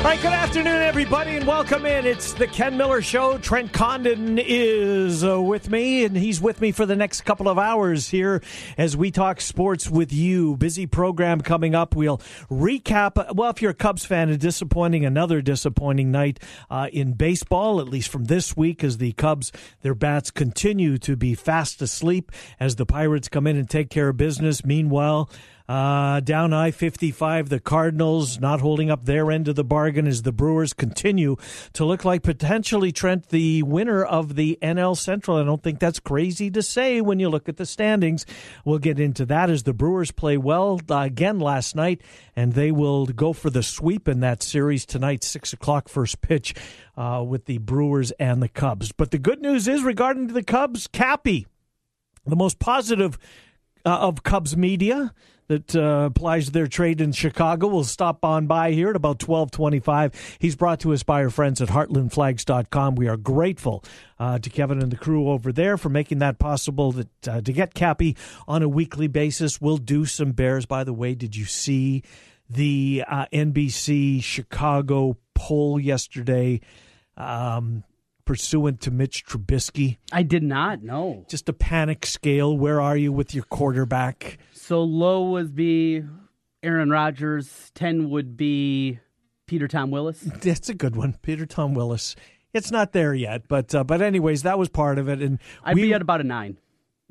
All right, good afternoon, everybody, and welcome in. It's the Ken Miller Show. Trent Condon is uh, with me, and he's with me for the next couple of hours here as we talk sports with you. Busy program coming up. We'll recap. Well, if you're a Cubs fan, a disappointing, another disappointing night uh, in baseball, at least from this week, as the Cubs, their bats continue to be fast asleep as the Pirates come in and take care of business. Meanwhile, uh, down I 55, the Cardinals not holding up their end of the bargain as the Brewers continue to look like potentially, Trent, the winner of the NL Central. I don't think that's crazy to say when you look at the standings. We'll get into that as the Brewers play well again last night, and they will go for the sweep in that series tonight, 6 o'clock first pitch uh, with the Brewers and the Cubs. But the good news is regarding the Cubs, Cappy, the most positive uh, of Cubs media that uh, applies their trade in Chicago will stop on by here at about 1225. He's brought to us by our friends at heartlandflags.com. We are grateful uh, to Kevin and the crew over there for making that possible that, uh, to get Cappy on a weekly basis. We'll do some Bears. By the way, did you see the uh, NBC Chicago poll yesterday? Um, pursuant to Mitch Trubisky? I did not know. Just a panic scale. Where are you with your quarterback? So low would be Aaron Rodgers. Ten would be Peter Tom Willis. That's a good one, Peter Tom Willis. It's not there yet, but uh, but anyways, that was part of it, and I'd we, be at about a nine.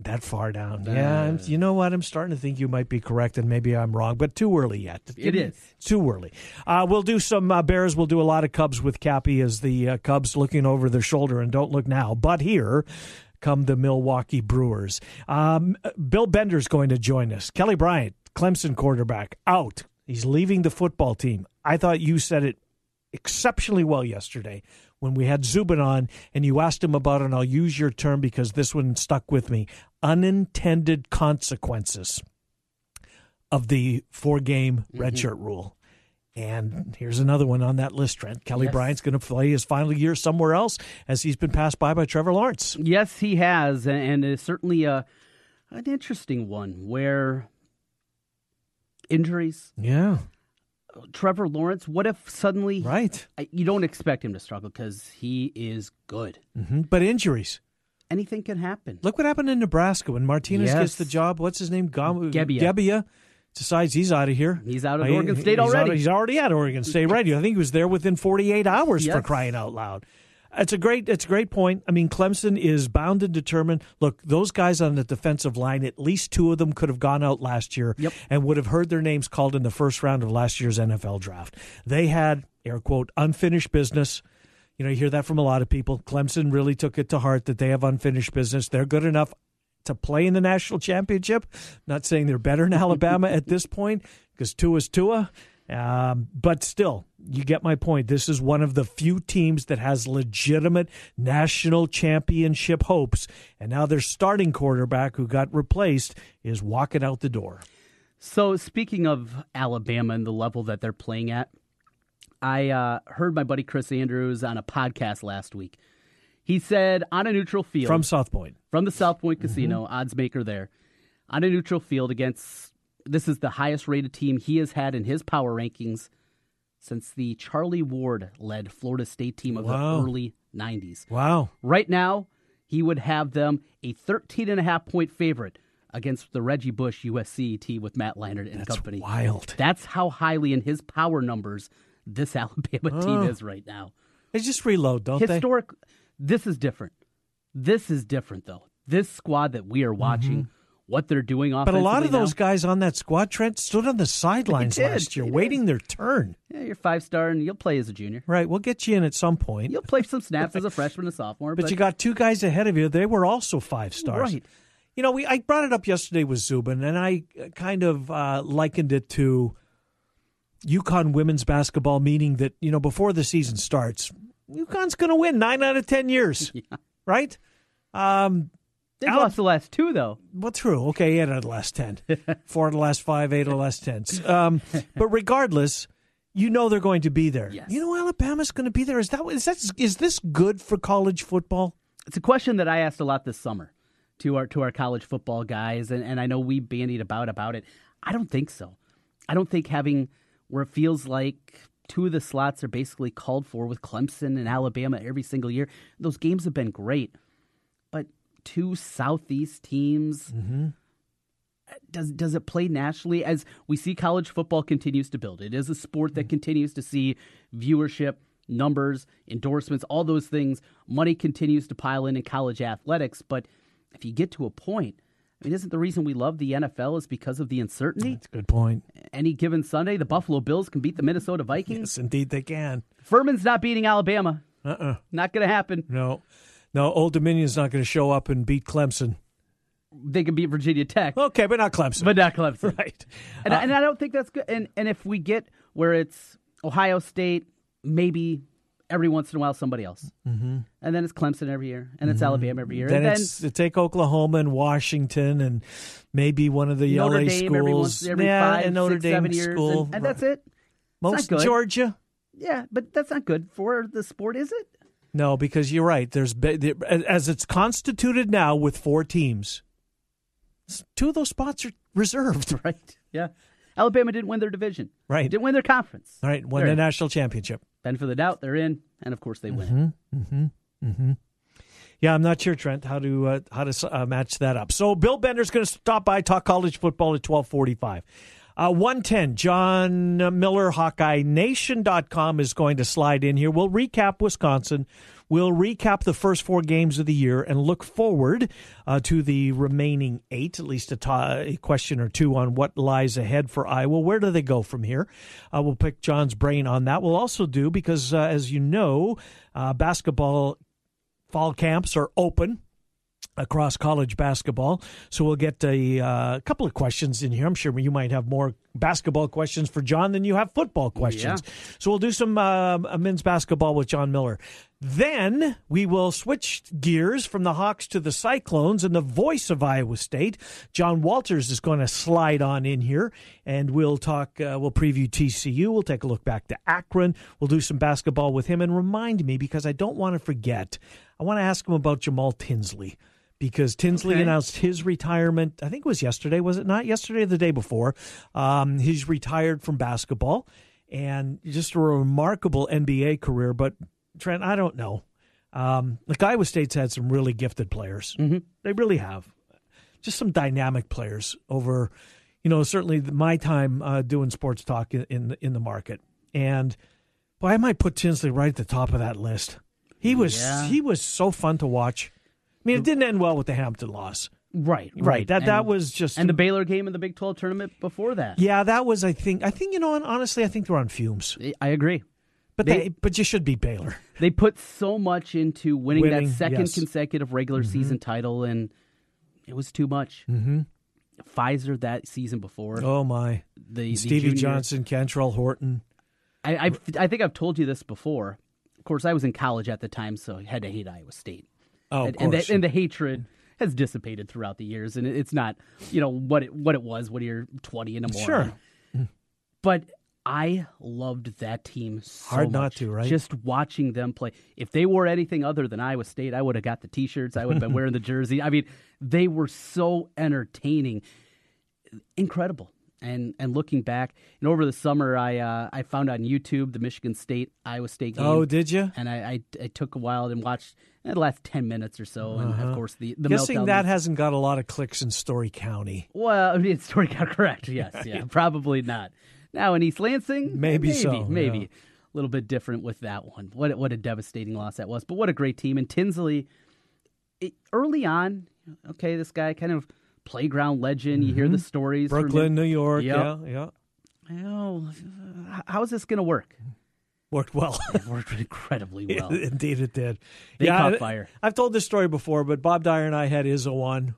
That far down, uh, yeah. I'm, you know what? I'm starting to think you might be correct, and maybe I'm wrong, but too early yet. It is too early. Uh, we'll do some uh, Bears. We'll do a lot of Cubs with Cappy as the uh, Cubs looking over their shoulder and don't look now. But here come the Milwaukee Brewers. Um, Bill Bender's going to join us. Kelly Bryant, Clemson quarterback, out. He's leaving the football team. I thought you said it exceptionally well yesterday when we had Zubin on and you asked him about, and I'll use your term because this one stuck with me unintended consequences of the four game mm-hmm. redshirt rule. And here's another one on that list, Trent. Kelly yes. Bryant's going to play his final year somewhere else as he's been passed by by Trevor Lawrence. Yes, he has. And it's certainly a, an interesting one where injuries. Yeah. Trevor Lawrence, what if suddenly right you don't expect him to struggle because he is good, mm-hmm. but injuries, anything can happen. Look what happened in Nebraska when Martinez yes. gets the job. What's his name? Gam- Gebbia. Gebbia decides he's out of here. He's out of I, Oregon State he's already. Out, he's already at Oregon State. Right? I think he was there within 48 hours yes. for crying out loud. It's a great it's a great point. I mean, Clemson is bound and determined. Look, those guys on the defensive line, at least two of them could have gone out last year yep. and would have heard their names called in the first round of last year's NFL draft. They had air quote unfinished business. You know, you hear that from a lot of people. Clemson really took it to heart that they have unfinished business. They're good enough to play in the national championship. not saying they're better than Alabama at this point because Tua's Tua. Um, but still, you get my point. This is one of the few teams that has legitimate national championship hopes. And now their starting quarterback, who got replaced, is walking out the door. So, speaking of Alabama and the level that they're playing at, I uh, heard my buddy Chris Andrews on a podcast last week. He said on a neutral field from South Point, from the South Point Casino, mm-hmm. odds maker there, on a neutral field against this is the highest rated team he has had in his power rankings since the Charlie Ward led Florida State team of wow. the early 90s. Wow. Right now, he would have them a 13 and a half point favorite against the Reggie Bush USC team with Matt Leinart and That's company. wild. That's how highly in his power numbers this Alabama oh. team is right now. They just reload, don't Historic, they? Historic. This is different. This is different, though. This squad that we are watching, mm-hmm. What they're doing off But a lot of offensively those guys on that squad, Trent, stood on the sidelines last year, They waiting their turn. Yeah, you're five star and you'll play as a junior. Right, we'll get you in at some point. You'll play some snaps as a freshman and sophomore. But you got two guys ahead of you. They were also five stars. Right. You know, we I brought it up yesterday with Zubin, and I uh, kind of uh, likened it to UConn women's basketball, meaning that you know before the season starts, UConn's going to win nine out of ten years, right? Um, They've Alec- lost the last two though. well, true. Okay, eight out of the last ten, four out of the last five, eight out of the last ten. Um, but regardless, you know they're going to be there. Yes. You know Alabama's going to be there. Is that is that is this good for college football? It's a question that I asked a lot this summer to our to our college football guys, and, and I know we bandied about about it. I don't think so. I don't think having where it feels like two of the slots are basically called for with Clemson and Alabama every single year. Those games have been great, but two Southeast teams. Does does it play nationally as we see college football continues to build? It is a sport that continues to see viewership, numbers, endorsements, all those things. Money continues to pile in in college athletics, but if you get to a point, I mean, isn't the reason we love the NFL is because of the uncertainty? That's a good point. Any given Sunday, the Buffalo Bills can beat the Minnesota Vikings. Yes, indeed they can. Furman's not beating Alabama. Uh uh Not going to happen. No, no. Old Dominion's not going to show up and beat Clemson. They can beat Virginia Tech, Okay, but not Clemson. but not Clemson. right. And, I- and I don't think that's good. And and if we get where it's Ohio State, maybe every once in a while somebody else, mm-hmm. and then it's Clemson every year, and it's Alabama every year, Then and it's to take Oklahoma and Washington and maybe one of the Notre LA Dame every schools. once every yeah, five, and Notre six, Dame school. and, and that's it. Most. Georgia. Yeah, but that's not good for the sport, is it? No, because you're right. There's as it's constituted now with four teams. Two of those spots are reserved. Right. Yeah. Alabama didn't win their division. Right. Didn't win their conference. All right, won They're the in. national championship. Ben for the doubt, they're in, and of course they win. Yeah, I'm not sure, Trent, how to uh, how to uh, match that up. So Bill Bender's going to stop by talk college football at 1245. Uh, 110, John Miller, HawkeyeNation.com is going to slide in here. We'll recap Wisconsin. We'll recap the first four games of the year and look forward uh, to the remaining eight, at least a, question or two on what lies ahead for Iowa. Where do they go from here? Uh, we'll pick John's brain on that. We'll also do, because uh, as you know, uh, basketball fall camps are open across college basketball. So we'll get a uh, couple of questions in here. I'm sure you might have more basketball questions for John than you have football questions. So we'll do some uh, men's basketball with John Miller. Then we will switch gears from the Hawks to the Cyclones, and the voice of Iowa State, John Walters, is going to slide on in here, and we'll talk. Uh, we'll preview TCU. We'll take a look back to Akron. We'll do some basketball with him, and remind me because I don't want to forget. I want to ask him about Jamal Tinsley because Tinsley Okay. announced his retirement. I think it was yesterday, was it not? Yesterday or the day before. Um, he's retired from basketball and just a remarkable NBA career. But Trent, I don't know. Um, like Iowa State's had some really gifted players. Mm-hmm. They really have. Just some dynamic players over, you know, certainly my time uh, doing sports talk in, in the, in the market. And boy, I might put Tinsley right at the top of that list. He was Yeah. he was so fun to watch. I mean, it didn't end well with the Hampton loss. Right, Right. That that And- was just and the Baylor game in the Big 12 tournament before that. yeah. That was I think I think you know honestly I think they're on fumes. I agree. But They- they, but you should beat Baylor. They put so much into winning, Winning, that second yes. consecutive regular season title, and it was too much. Mm-hmm. Fizer that season before Oh my, the, the Stevie junior- Johnson, Kantrail Horton. I, I've, I think I've told you this before. Of course, I was in college at the time, so I had to hate Iowa State. Oh, and, and, the, and the hatred has dissipated throughout the years, and it's not, you know, what it what it was when you're 20 in the morning. Sure. But I loved that team so Hard not much. to, right? Just watching them play. If they wore anything other than Iowa State, I would have got the T-shirts. I would have been wearing the jersey. I mean, they were so entertaining, incredible. And and looking back, and over the summer, I uh, I found on YouTube the Michigan State Iowa State game. oh, did you? and I, I I took a while and watched eh, the last ten minutes or so, and of course the the Guessing that was- hasn't got a lot of clicks in Story County. well, I mean, story county correct. Yes, yeah, probably not. Now in East Lansing, Maybe maybe, so, maybe yeah. a little bit different with that one. What a- what a devastating loss that was, but what a great team. And Tinsley, it, early on, okay, this guy kind of playground legend. You hear the stories. from Brooklyn. New York. Yep. Yeah, yeah. Oh, how is this going to work? Worked well. It worked incredibly well. Indeed, it did. They yeah, caught fire. I've told this story before, but Bob Dyer and I had Izzo on.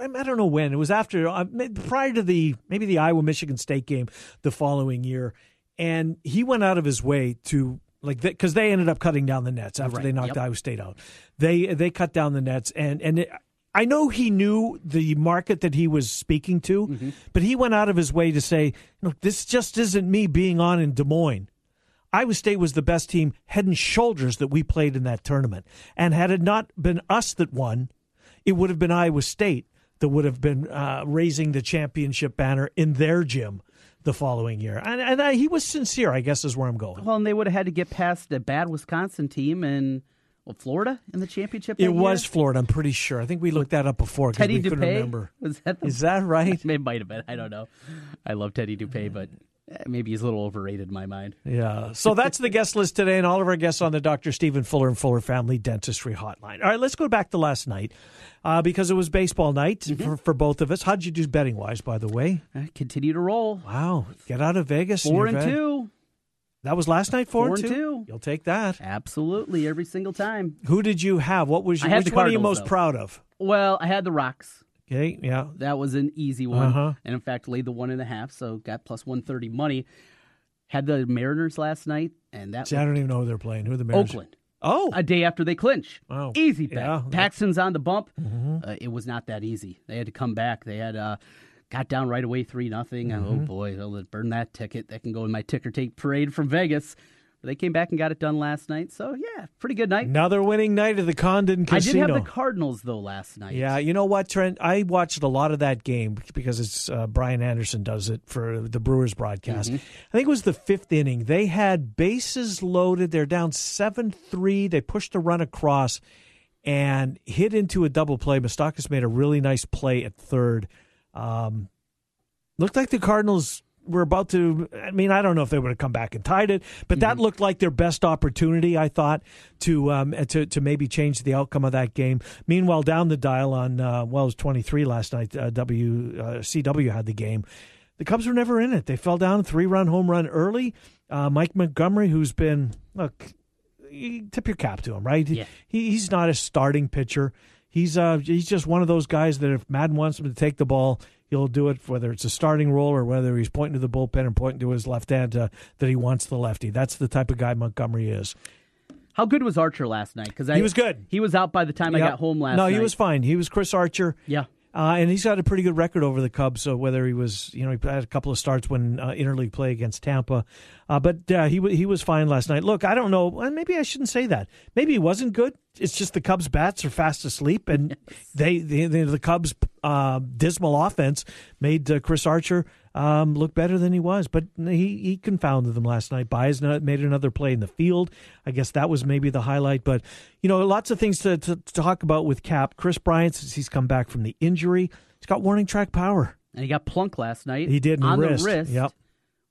I I don't know when. It was after, uh, prior to the maybe the Iowa Michigan State game the following year, and he went out of his way to like because they ended up cutting down the nets after Right, they knocked yep. Iowa State out. They they cut down the nets, and and it, I know he knew the market that he was speaking to, Mm-hmm. but he went out of his way to say, "Look, this just isn't me being on in Des Moines." Iowa State was the best team head and shoulders that we played in that tournament. And had it not been us that won, it would have been Iowa State that would have been uh, raising the championship banner in their gym the following year. And, and I, he was sincere, I guess, is where I'm going. Well, and they would have had to get past a bad Wisconsin team and well, Florida in the championship. It was year? Florida, I'm pretty sure. I think we looked that up before Teddy we couldn't Dupay. remember. Was that the Is that right? It might have been. I don't know. I love Teddy Dupay, but eh, maybe he's a little overrated in my mind. Yeah. So that's the guest list today, and all of our guests on the Dr. Stephen Fuller and Fuller Family Dentistry Hotline. All right, let's go back to last night uh, because it was baseball night Mm-hmm. for, for both of us. How'd you do betting wise, by the way? Eh, Continue to roll. Wow. Get out of Vegas. Four and vet- two. That was last night, four, Four and and two? two. You'll take that. Absolutely, every single time. Who did you have? What was your, which one are you most though. proud of? Well, I had the Rocks. Okay, yeah. That was an easy one. Uh-huh. And in fact, laid the one and a half, so got plus 130 money. Had the Mariners last night, and that See, I don't even know who they're playing. Who are the Mariners? Oakland. Oh, A day after they clinch. Oh, Easy bet. yeah. Mm-hmm. Paxton's on the bump. Uh, it was not that easy. They had to come back. They had uh, got down right away three nothing. Oh Mm-hmm. boy, they'll burn that ticket. That can go in my ticker tape parade from Vegas. But they came back and got it done last night. So yeah, pretty good night. another winning night at the Condon Casino. I did have the Cardinals though last night. Yeah, you know what, Trent? I watched a lot of that game because it's uh, Brian Anderson does it for the Brewers broadcast. Mm-hmm. I think it was the fifth inning. They had bases loaded. They're down seven three. They pushed a run across and hit into a double play. Moustakas made a really nice play at third. Um, looked like the Cardinals were about to. I mean, I don't know if they would have come back and tied it, but that looked like their best opportunity. I thought to um, to to maybe change the outcome of that game. Meanwhile, down the dial on uh, well, it was twenty three last night. Uh, w uh, CW had the game. The Cubs were never in it. They fell down a three run home run early. Uh, Mike Montgomery, who's been look, you tip your cap to him, right? Yeah. He, he's not a starting pitcher. He's uh he's just one of those guys that if Maddon wants him to take the ball, he'll do it. Whether it's a starting role or whether he's pointing to the bullpen and pointing to his left hand uh, that he wants the lefty. That's the type of guy Montgomery is. How good was Archer last night? Because He was good. He was out by the time I got home last no, night. he was fine. He was Chris Archer. Yeah. Uh, and he's got a pretty good record over the Cubs. So whether he was, you know, he had a couple of starts when uh, interleague play against Tampa, uh, but uh, he he was fine last night. Look, I don't know. well, Maybe I shouldn't say that. Maybe he wasn't good. It's just the Cubs' bats are fast asleep, and they, they, they the Cubs' uh, dismal offense made uh, Chris Archer um, look better than he was. But he he confounded them last night. Baez made another play in the field. I guess that was maybe the highlight. But you know, lots of things to, to, to talk about with Cap. Kris Bryant, since he's come back from the injury, he's got warning track power. And he got plunk last night. He did on wrist. the wrist. Yep.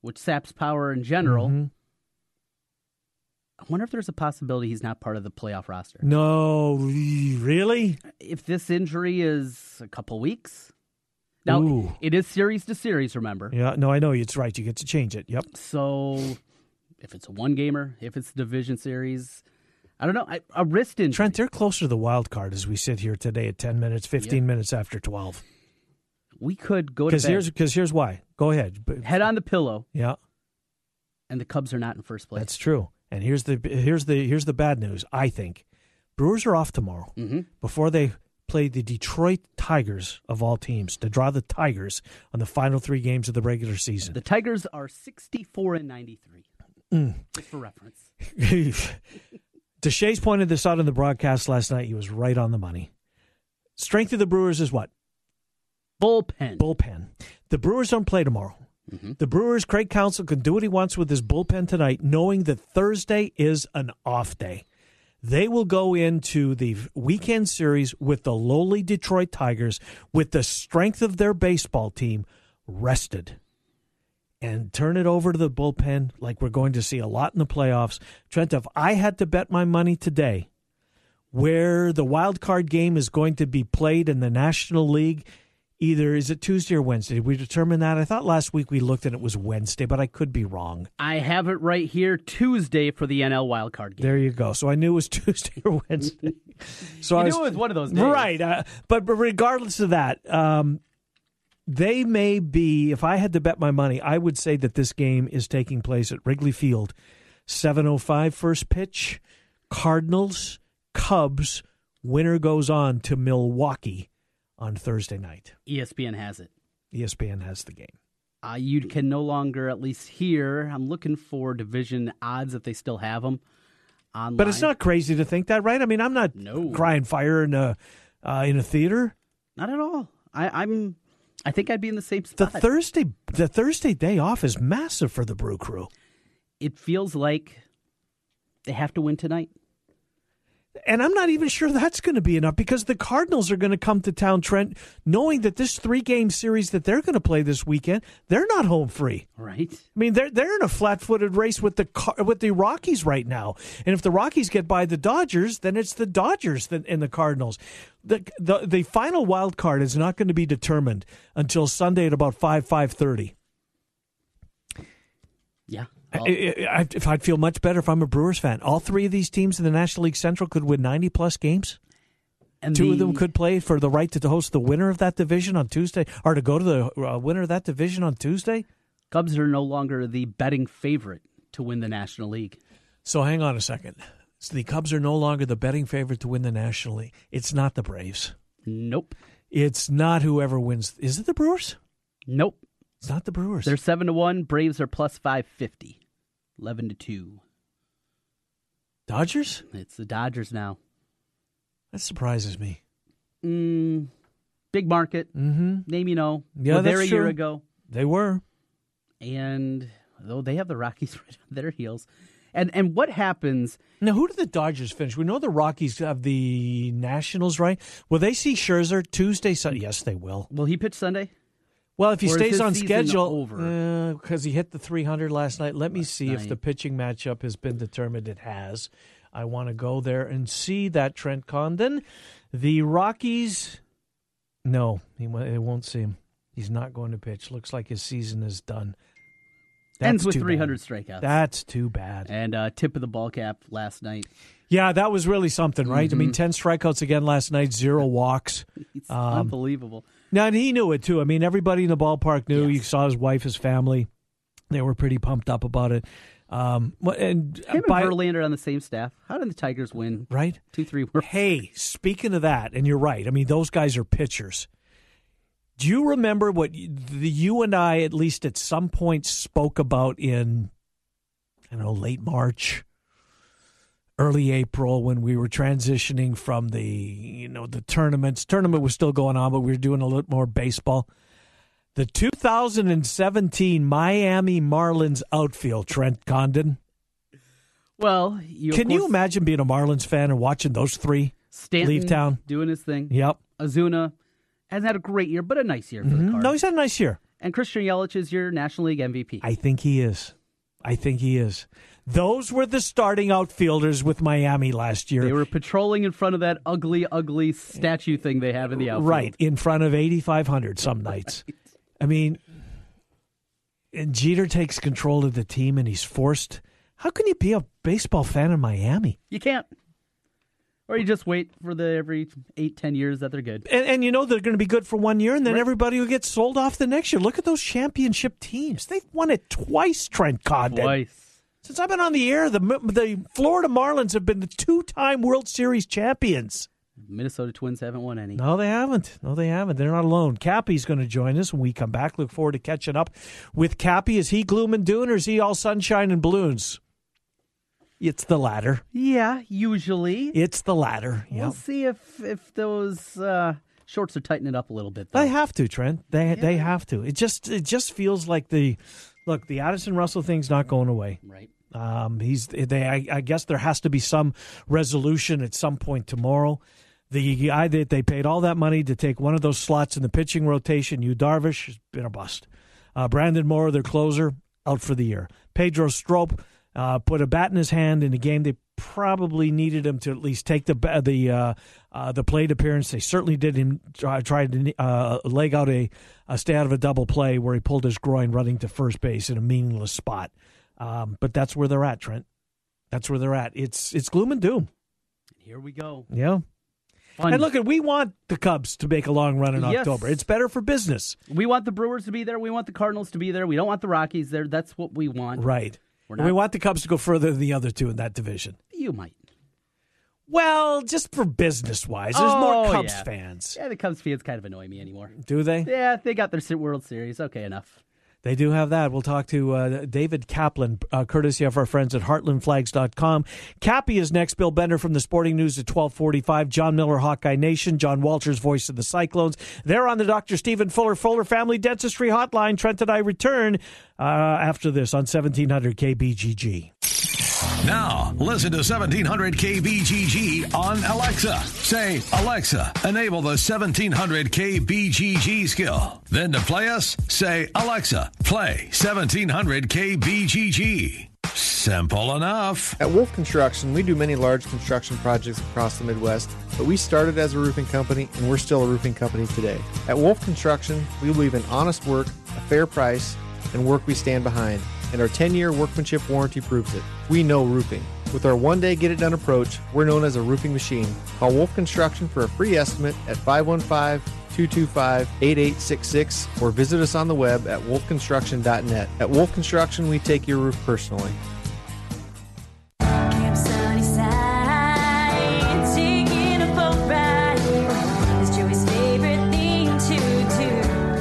Which saps power in general. Mhm. I wonder if there's a possibility he's not part of the playoff roster. No, really? If this injury is a couple weeks. Now, Ooh. it is series to series, remember? Yeah, no, I know it's right. You get to change it. Yep. So if it's a one gamer, if it's a division series, I don't know. I, a wrist injury. Trent, they're closer to the wild card as we sit here today at 10 minutes, 15 minutes after 12. we could go to Because here's, cause here's why. Go ahead. Head on the pillow, Yeah, and the Cubs are not in first place. that's true. And here's the here's the here's the bad news. I think Brewers are off tomorrow hmm before they play the Detroit Tigers of all teams to draw the Tigers on the final three games of the regular season. The Tigers are 64 and 93. Mm. Just for reference. Deshaies pointed this out in the broadcast last night. He was right on the money. Strength of the Brewers is what? Bullpen. Bullpen. The Brewers don't play tomorrow. Mm-hmm. The Brewers, Craig Counsell can do what he wants with his bullpen tonight, knowing that Thursday is an off day. They will go into the weekend series with the lowly Detroit Tigers with the strength of their baseball team rested and turn it over to the bullpen like we're going to see a lot in the playoffs. Trent, if I had to bet my money today where the wild card game is going to be played in the National League, either is it Tuesday or Wednesday? Did we determine that? I thought last week we looked and it was Wednesday, but I could be wrong. I have it right here Tuesday for the NL wildcard game. There you go. So I knew it was Tuesday or Wednesday. So you I knew was, it was one of those days. right. Uh, but, but regardless of that, um, they may be. If I had to bet my money, I would say that this game is taking place at Wrigley Field, 7:05 first pitch. Cardinals, Cubs. Winner goes on to Milwaukee on Thursday night. ESPN has it. ESPN has the game. Uh, you can no longer, at least here, I'm looking for division odds if they still have them online. But it's not crazy to think that, right? I mean, I'm not No. crying fire in a uh, in a theater. Not at all. I, I'm. I think I'd be in the same spot. The. Thursday the Thursday day off is massive for the Brew Crew. it feels like they have to win tonight. And I'm not even sure that's going to be enough because the Cardinals are going to come to town, Trent, knowing that this three game series that they're going to play this weekend, they're not home free. Right. I mean, they're they're in a flat footed race with the with the Rockies right now, and if the Rockies get by the Dodgers, then it's the Dodgers that, and the Cardinals. The, the the final wild card is not going to be determined until Sunday at about five five thirty. Yeah. I, I, if I'd feel much better if I'm a Brewers fan. All three of these teams in the National League Central could win 90 plus games. and Two the, of them could play for the right to host the winner of that division on Tuesday, or to go to the uh, winner of that division on Tuesday. Cubs are no longer the betting favorite to win the National League. So hang on a second. So the Cubs are no longer the betting favorite to win the National League. It's not the Braves. Nope. It's not whoever wins. Is it the Brewers? Nope. It's not the Brewers. They're seven to one. Braves are plus five fifty. Eleven to two. Dodgers? It's the Dodgers now. That surprises me. Mm, big market. Mm-hmm. Name you know. Yeah, Were there that's a year true. ago. They were. and though they have the Rockies right on their heels, and and what happens? Now, who do the Dodgers finish? We know the Rockies have the Nationals, right? Will they see Scherzer Tuesday? Sunday? Yes, they will. Will he pitch Sunday? Well, if he Or stays on schedule, because he hit the 300 last night. Let me Last see if the pitching matchup has been determined. It has. I want to go there and see that Trent Condon. The Rockies, no, he they won't see him. He's not going to pitch. Looks like his season is done. Ends with too bad. 300 strikeouts. That's too bad. and uh, tip of the ball cap last night. Yeah, that was really something, right? I mean, Mm-hmm. 10 strikeouts again last night, zero walks. It's Um, unbelievable. Now, and he knew it too. I mean, everybody in the ballpark knew. You saw his wife, his family. They were pretty pumped up about it. Um, and Him by- and Verlander on the same staff. How did the Tigers win? right? Two, three. Hey, speaking of that, and you're right. I mean, those guys are pitchers. Do you remember what the you and I, at least at some point, spoke about in, I don't know, late March, early April, when we were transitioning from the, you know, the tournaments. Tournament was still going on, but we were doing a little more baseball. The 2017 Miami Marlins outfield, Trent Condon. Well, you, Can you imagine being a Marlins fan and watching those three Stanton leave town? doing his thing. Yep. Ozuna hasn't had a great year, but a nice year for the mm-hmm. Cards. No, he's had a nice year. and Christian Yelich is your National League MVP. I think he is. I think he is. Those were the starting outfielders with Miami last year. they were patrolling in front of that ugly, ugly statue thing they have in the outfield. right in front of 8,500 some nights. I mean, and Jeter takes control of the team and he's forced. How can you be a baseball fan in Miami? You can't. Or you just wait for the every eight, ten years that they're good. And, and you know they're going to be good for one year, and then Right. everybody will get sold off the next year. Look at those championship teams; they've won it twice. Trent Condon. Twice. Since I've been on the air, the the Florida Marlins have been the two-time World Series champions. Minnesota Twins haven't won any. No, they haven't. No, they haven't. They're not alone. Cappy's going to join us when we come back. Look forward to catching up with Cappy. Is he gloom and doom, or is he all sunshine and balloons? It's the latter. Yeah, usually. It's the latter. We'll see if if those uh, shorts are tightening up a little bit. Though. They have to, Trent. They they have to. It just it just feels like the look. The Addison Russell thing's not going away. right. Um, he's they. I, I guess there has to be some resolution at some point tomorrow. The guy that they paid all that money to take one of those slots in the pitching rotation, Yu Darvish, has been a bust. Uh, Brandon Morrow, their closer, out for the year. Pedro Strop uh, put a bat in his hand in a game they probably needed him to at least take the the uh, uh, the plate appearance. They certainly did him try, try to uh, leg out a, a stay out of a double play where he pulled his groin running to first base in a meaningless spot. Um, but that's where they're at, Trent. That's where they're at. It's it's gloom and doom. Here we go. Yeah. Fun. And look, we want the Cubs to make a long run in yes. October. It's better for business. We want the Brewers to be there. We want the Cardinals to be there. We don't want the Rockies there. That's what we want. Right. Not... We want the Cubs to go further than the other two in that division. You might. Well, just for business wise, there's oh, more Cubs yeah. fans. Yeah, the Cubs fans kind of annoy me anymore. Do they? Yeah, they got their World Series. Okay, enough. They do have that. We'll talk to uh, David Kaplan, uh, courtesy of our friends at heartlandflags.com. Cappy is next. Bill Bender from the Sporting News at 1245. John Miller, Hawkeye Nation. John Walters, voice of the Cyclones. They're on the Dr. Stephen Fuller Fuller Family Dentistry Hotline. Trent and I return uh, after this on 1700 KBGG. Now, listen to 1700 KBGG on Alexa. Say, Alexa, enable the 1700 KBGG skill. Then to play us, say, Alexa, play 1700 KBGG. Simple enough. At Wolf Construction, we do many large construction projects across the Midwest, but we started as a roofing company and we're still a roofing company today. At Wolf Construction, we believe in honest work, a fair price, and work we stand behind and our 10 year workmanship warranty proves it. We know roofing. With our one day get it done approach, we're known as a roofing machine. Call Wolf Construction for a free estimate at 515 225 8866 or visit us on the web at wolfconstruction.net. At Wolf Construction, we take your roof personally.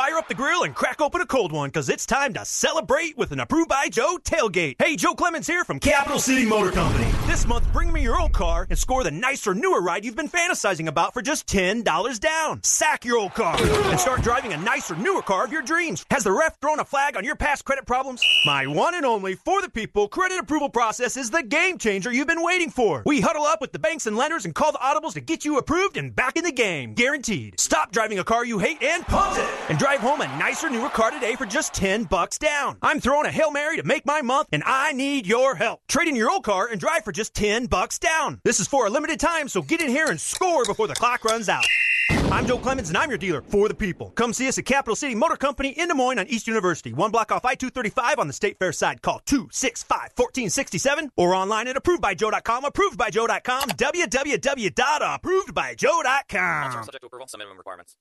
Fire up the grill and crack open a cold one because it's time to celebrate with an approved by Joe tailgate. Hey, Joe Clemens here from Capital City Motor Company. This month, bring me your old car and score the nicer, newer ride you've been fantasizing about for just $10 down. Sack your old car and start driving a nicer, newer car of your dreams. Has the ref thrown a flag on your past credit problems? My one and only for the people credit approval process is the game changer you've been waiting for. We huddle up with the banks and lenders and call the audibles to get you approved and back in the game. Guaranteed. Stop driving a car you hate and pump it and drive home a nicer, newer car today for just 10 bucks down. I'm throwing a Hail Mary to make my month and I need your help. Trade in your old car and drive for just 10 bucks down. This is for a limited time, so get in here and score before the clock runs out. I'm Joe Clemens, and I'm your dealer for the people. Come see us at Capital City Motor Company in Des Moines on East University. One block off I 235 on the State Fair side. Call 265 1467 or online at approvedbyjoe.com. Approvedbyjoe.com. www.approvedbyjoe.com. subject to approval, some minimum requirements.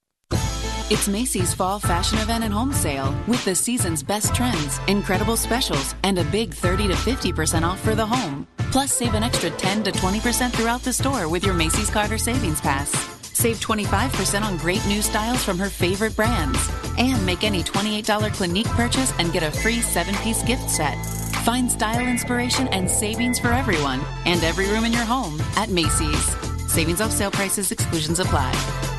It's Macy's Fall Fashion Event and Home Sale with the season's best trends, incredible specials, and a big 30 to 50% off for the home. Plus, save an extra 10 to 20% throughout the store with your Macy's Carter Savings Pass. Save 25% on great new styles from her favorite brands. And make any $28 Clinique purchase and get a free seven piece gift set. Find style inspiration and savings for everyone and every room in your home at Macy's. Savings off sale prices, exclusions apply.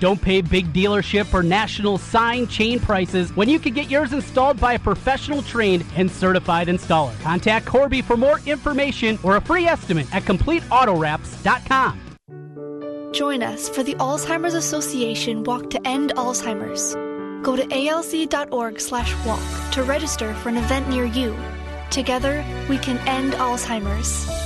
Don't pay big dealership or national sign chain prices when you can get yours installed by a professional trained and certified installer. Contact Corby for more information or a free estimate at CompleteAutoWraps.com. Join us for the Alzheimer's Association Walk to End Alzheimer's. Go to alz.org slash walk to register for an event near you. Together, we can end Alzheimer's.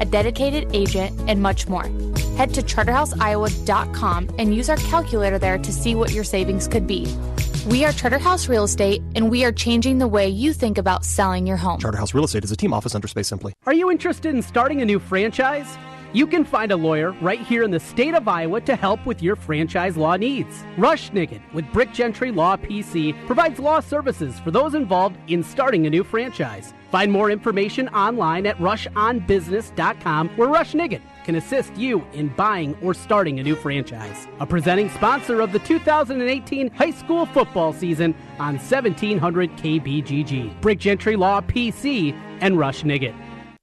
a dedicated agent, and much more. Head to charterhouseiowa.com and use our calculator there to see what your savings could be. We are Charterhouse Real Estate, and we are changing the way you think about selling your home. Charterhouse Real Estate is a team office under Space Simply. Are you interested in starting a new franchise? You can find a lawyer right here in the state of Iowa to help with your franchise law needs. Rush Niggin with Brick Gentry Law PC provides law services for those involved in starting a new franchise. Find more information online at rushonbusiness.com where Rush Niggin can assist you in buying or starting a new franchise. A presenting sponsor of the 2018 high school football season on 1700 KBGG. Brick Gentry Law PC and Rush Niggin.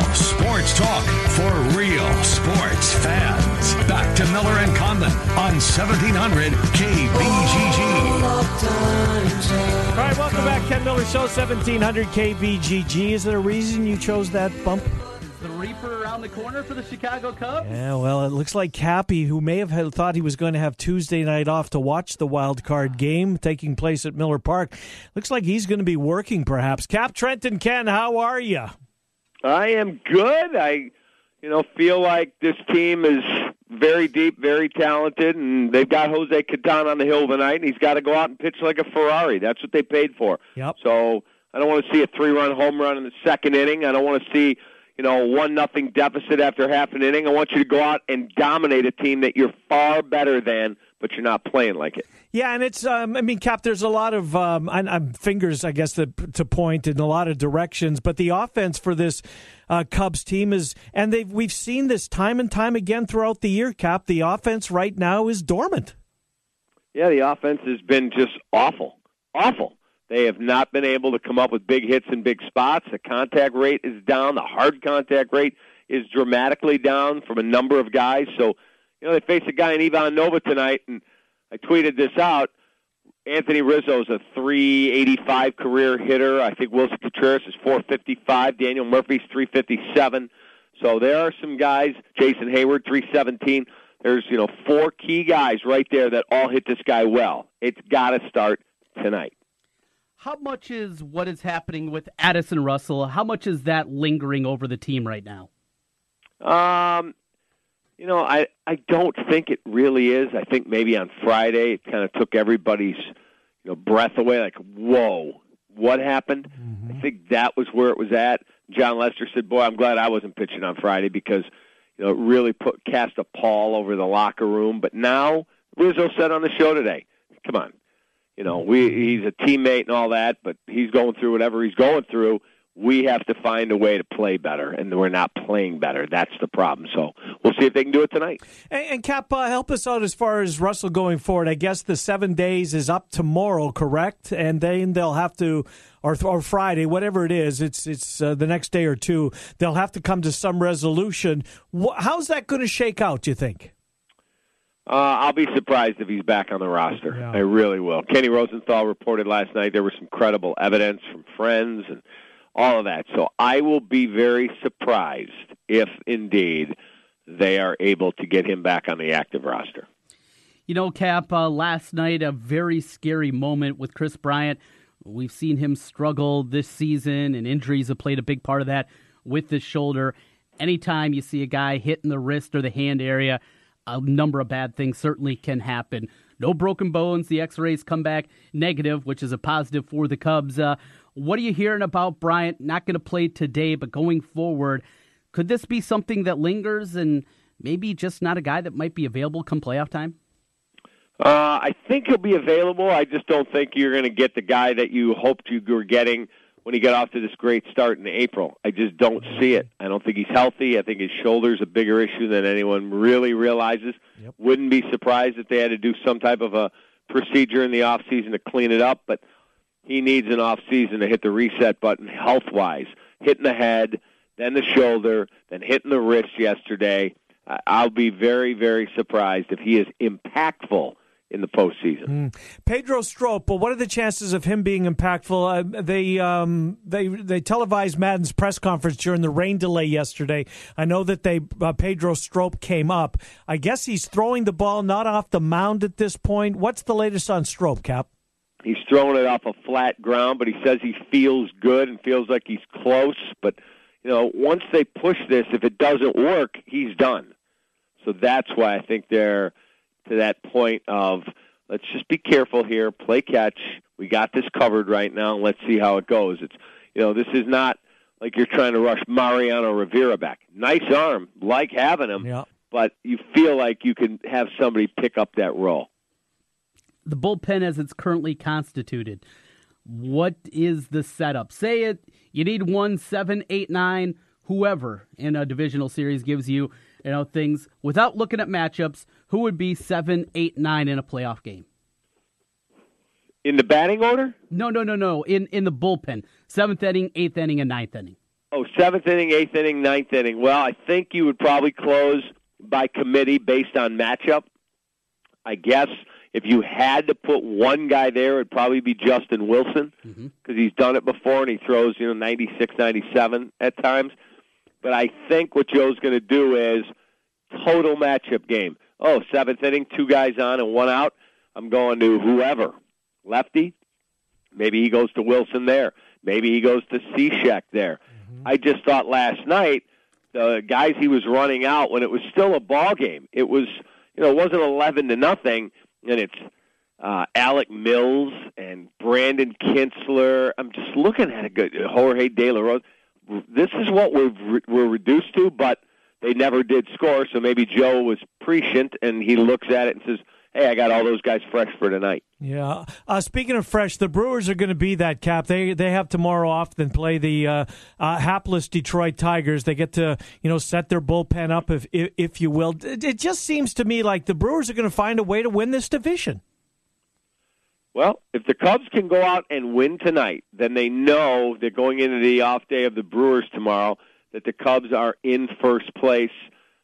Real sports talk for real sports fans. Back to Miller and Condon on 1700 KBGG. All right, welcome back, Ken Miller Show, 1700 KBGG. Is there a reason you chose that bump? The Reaper around the corner for the Chicago Cubs? Yeah, well, it looks like Cappy, who may have had, thought he was going to have Tuesday night off to watch the wild card game taking place at Miller Park, looks like he's going to be working perhaps. Cap Trenton Ken, how are you? I am good. I, you know, feel like this team is very deep, very talented, and they've got Jose Catan on the hill tonight, and he's got to go out and pitch like a Ferrari. That's what they paid for. Yep. So I don't want to see a three-run home run in the second inning. I don't want to see, you know, one nothing deficit after half an inning. I want you to go out and dominate a team that you're far better than, but you're not playing like it. Yeah, and it's, um, I mean, Cap, there's a lot of um, I, I'm fingers, I guess, to point in a lot of directions, but the offense for this uh, Cubs team is, and they've we've seen this time and time again throughout the year, Cap. The offense right now is dormant. Yeah, the offense has been just awful. Awful. They have not been able to come up with big hits in big spots. The contact rate is down. The hard contact rate is dramatically down from a number of guys. So, you know, they face a guy in Ivan Nova tonight, and I tweeted this out. Anthony Rizzo is a 385 career hitter. I think Willson Contreras is 455. Daniel Murphy's 357. So there are some guys. Jason Heyward 317. There's you know four key guys right there that all hit this guy well. It's got to start tonight. How much is what is happening with Addison Russell? How much is that lingering over the team right now? Um, you know, I I don't think it really is. I think maybe on Friday it kind of took everybody's you know breath away. Like, whoa, what happened? I mm-hmm. think that was where it was at. Jon Lester said, "Boy, I'm glad I wasn't pitching on Friday because you know it really put cast a pall over the locker room." But now Rizzo said on the show today, "Come on, you know we he's a teammate and all that, but he's going through whatever he's going through." We have to find a way to play better, and we're not playing better. That's the problem. So we'll see if they can do it tonight. And, and Cap, uh, help us out as far as Russell going forward. I guess the seven days is up tomorrow, correct? And then they'll have to, or, or Friday, whatever it is. It's it's uh, the next day or two. They'll have to come to some resolution. How's that going to shake out? Do you think? Uh, I'll be surprised if he's back on the roster. I really will. Kenny Rosenthal reported last night there was some credible evidence from friends and all of that. So I will be very surprised if indeed they are able to get him back on the active roster. You know, Cap, uh, last night, a very scary moment with Kris Bryant. We've seen him struggle this season, and injuries have played a big part of that with the shoulder. Anytime you see a guy hit in the wrist or the hand area, a number of bad things certainly can happen. No broken bones. The x rays come back negative, which is a positive for the Cubs. Uh, what are you hearing about Bryant? Not going to play today, but going forward, could this be something that lingers and maybe just not a guy that might be available come playoff time? Uh, I think he'll be available. I just don't think you're going to get the guy that you hoped you were getting when he got off to this great start in April. I just don't see it. I don't think he's healthy. I think his shoulder's a bigger issue than anyone really realizes. Wouldn't be surprised if they had to do some type of a procedure in the off season to clean it up, but he needs an off season to hit the reset button health wise. Hitting the head, then the shoulder, then hitting the wrist yesterday. I'll be very, very surprised if he is impactful in the postseason. Mm. Pedro Strop. Well, what are the chances of him being impactful? Uh, they um, they they televised Maddon's press conference during the rain delay yesterday. I know that they uh, Pedro Strop came up. I guess he's throwing the ball not off the mound at this point. What's the latest on Strop, Cap? He's throwing it off a flat ground, but he says he feels good and feels like he's close. But you know, once they push this, if it doesn't work, he's done. So that's why I think they're to that point of let's just be careful here, play catch. We got this covered right now. and Let's see how it goes. It's you know, this is not like you're trying to rush Mariano Rivera back. Nice arm, like having him, Yeah. but you feel like you can have somebody pick up that role. The bullpen as it's currently constituted. What is the setup? Say it. You need one, seven, eight, nine, whoever in a divisional series gives you, you know, things without looking at matchups. Who would be seven, eight, nine in a playoff game? In the batting order? No, no, no, no. In in the bullpen, seventh inning, eighth inning, and ninth inning. Oh, seventh inning, eighth inning, ninth inning. Well, I think you would probably close by committee based on matchup. I guess if you had to put one guy there, it'd probably be Justin Wilson mm-hmm. because he's done it before and he throws, you know, 96, 97 at times. But I think what Joe's going to do is total matchup game. Oh, seventh inning, two guys on and one out. I'm going to whoever. Lefty, maybe he goes to Wilson there. Maybe he goes to Cishek there. Mm-hmm. I just thought last night the guys he was running out when it was still a ball game. It was you know it wasn't eleven to nothing, and it's uh, Alec Mills and Brandon Kintzler. I'm just looking at a good Jorge De La Rosa. This is what we're we're reduced to, but they never did score. So maybe Joe was prescient and he looks at it and says, "Hey, I got all those guys fresh for tonight." Yeah. Uh, speaking of fresh, the Brewers are going to be that cap. They they have tomorrow off, then play the uh, uh, hapless Detroit Tigers. They get to you know set their bullpen up, if if, if you will. It, it just seems to me like the Brewers are going to find a way to win this division. Well, if the Cubs can go out and win tonight, then they know they're going into the off day of the Brewers tomorrow, that the Cubs are in first place.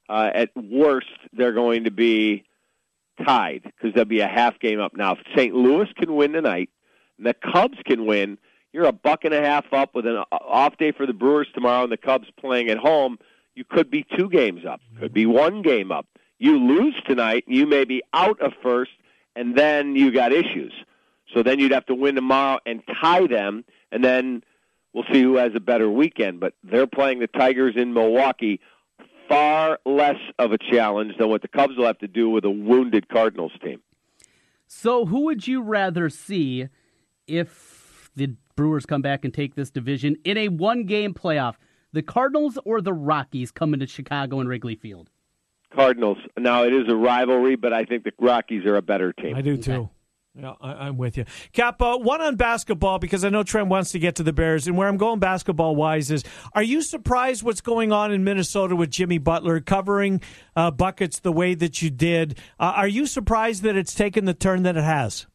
Uh, at worst, they're going to be tied because they'll be a half game up. Now, if St. Louis can win tonight, and the Cubs can win, you're a buck and a half up with an uh, off day for the Brewers tomorrow, and the Cubs playing at home. You could be two games up, could be one game up. You lose tonight, you may be out of first, and then you got issues. So then you'd have to win tomorrow and tie them, and then we'll see who has a better weekend. But they're playing the Tigers in Milwaukee, far less of a challenge than what the Cubs will have to do with a wounded Cardinals team. So, who would you rather see if the Brewers come back and take this division in a one-game playoff? The Cardinals or the Rockies coming to Chicago and Wrigley Field? Cardinals. Now it is a rivalry, but I think the Rockies are a better team. I do too. Yeah, I, I'm with you. Cap, uh, one on basketball because I know Trent wants to get to the Bears, and where I'm going basketball wise is: Are you surprised what's going on in Minnesota with Jimmy Butler covering uh, buckets the way that you did? Uh, are you surprised that it's taken the turn that it has?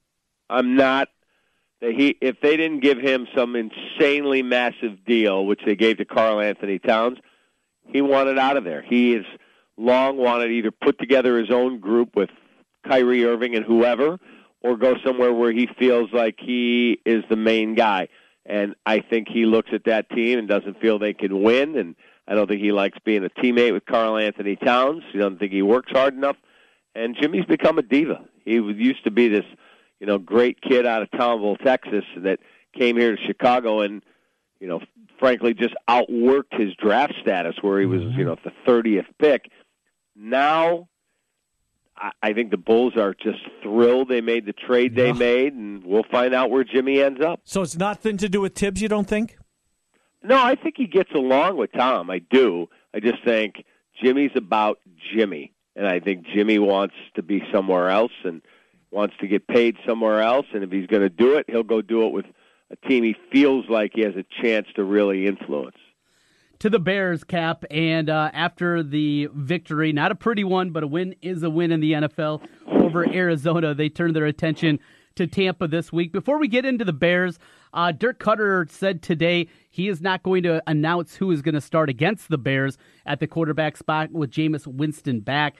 I'm not. He, if they didn't give him some insanely massive deal, which they gave to Karl-Anthony Towns, he wanted out of there. He has long wanted either put together his own group with Kyrie Irving and whoever, or go somewhere where he feels like he is the main guy. And I think he looks at that team and doesn't feel they can win. And I don't think he likes being a teammate with Karl-Anthony Towns. He doesn't think he works hard enough. And Jimmy's become a diva. He used to be this, you know, great kid out of Tomball, Texas, that came here to Chicago and, you know, frankly, just outworked his draft status, where he was, mm-hmm. you know, the thirtieth pick. Now I- I think the Bulls are just thrilled they made the trade they made, and we'll find out where Jimmy ends up. So it's nothing to do with Thibs, you don't think? No, I think he gets along with Tom. I do. I just think Jimmy's about Jimmy, and I think Jimmy wants to be somewhere else. And wants to get paid somewhere else, and if he's going to do it, he'll go do it with a team he feels like he has a chance to really influence. To the Bears, Cap. And uh, after the victory, not a pretty one, but a win is a win in the NFL over Arizona, they turned their attention to Tampa this week. Before we get into the Bears, uh, Dirk Koetter said today he is not going to announce who is going to start against the Bears at the quarterback spot with Jameis Winston back.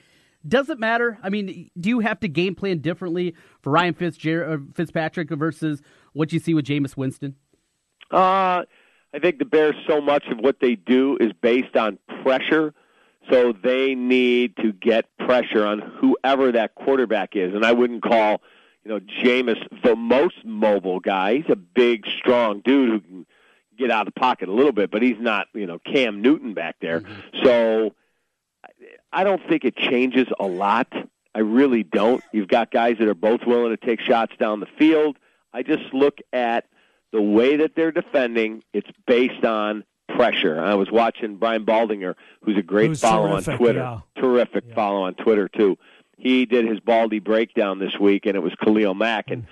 Doesn't matter. I mean, do you have to game plan differently for Ryan Fitzger- uh, Fitzpatrick versus what you see with Jameis Winston? Uh, I think the Bears, so much of what they do is based on pressure. So they need to get pressure on whoever that quarterback is. And I wouldn't call, you know, Jameis the most mobile guy. He's a big, strong dude who can get out of the pocket a little bit, but he's not, you know, Cam Newton back there. Mm-hmm. So I don't think it changes a lot. I really don't. You've got guys that are both willing to take shots down the field. I just look at the way that they're defending. It's based on pressure. I was watching Brian Baldinger, who's a great Who's follow terrific, on Twitter. yeah. Terrific follow on Twitter too. He did his Baldy breakdown this week, and it was Khalil Mack. And